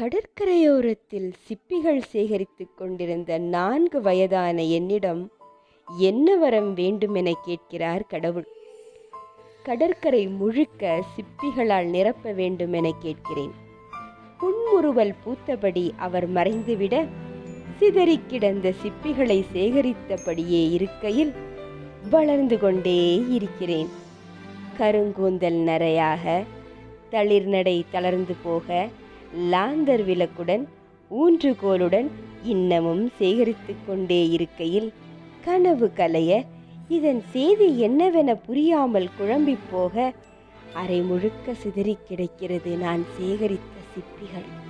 கடற்கரையோரத்தில் சிப்பிகள் சேகரித்துக் கொண்டிருந்த நான்கு வயதான என்னிடம் என்ன வரம் வேண்டுமென கேட்கிறார் கடவுள். கடற்கரை முழுக்க சிப்பிகளால் நிரப்ப வேண்டுமென கேட்கிறேன். புன்முறுவல் பூத்தபடி அவர் மறைந்துவிட சிதறிக் கிடந்த சிப்பிகளை சேகரித்தபடியே இருக்கையில் வளர்ந்து கொண்டே இருக்கிறேன். கருங்கூந்தல் நரையாக தளிர்நடை தளர்ந்து போக லாந்தர் விளக்குடன் ஊன்றுகோலுடன் இன்னமும் சேகரித்து கொண்டே இருக்கையில் கனவு கலைய இதன் செய்தி என்னவென புரியாமல் குழம்பி போக அரை முழுக்க சிதறி கிடக்கிறது நான் சேகரித்த சிப்பிகள்.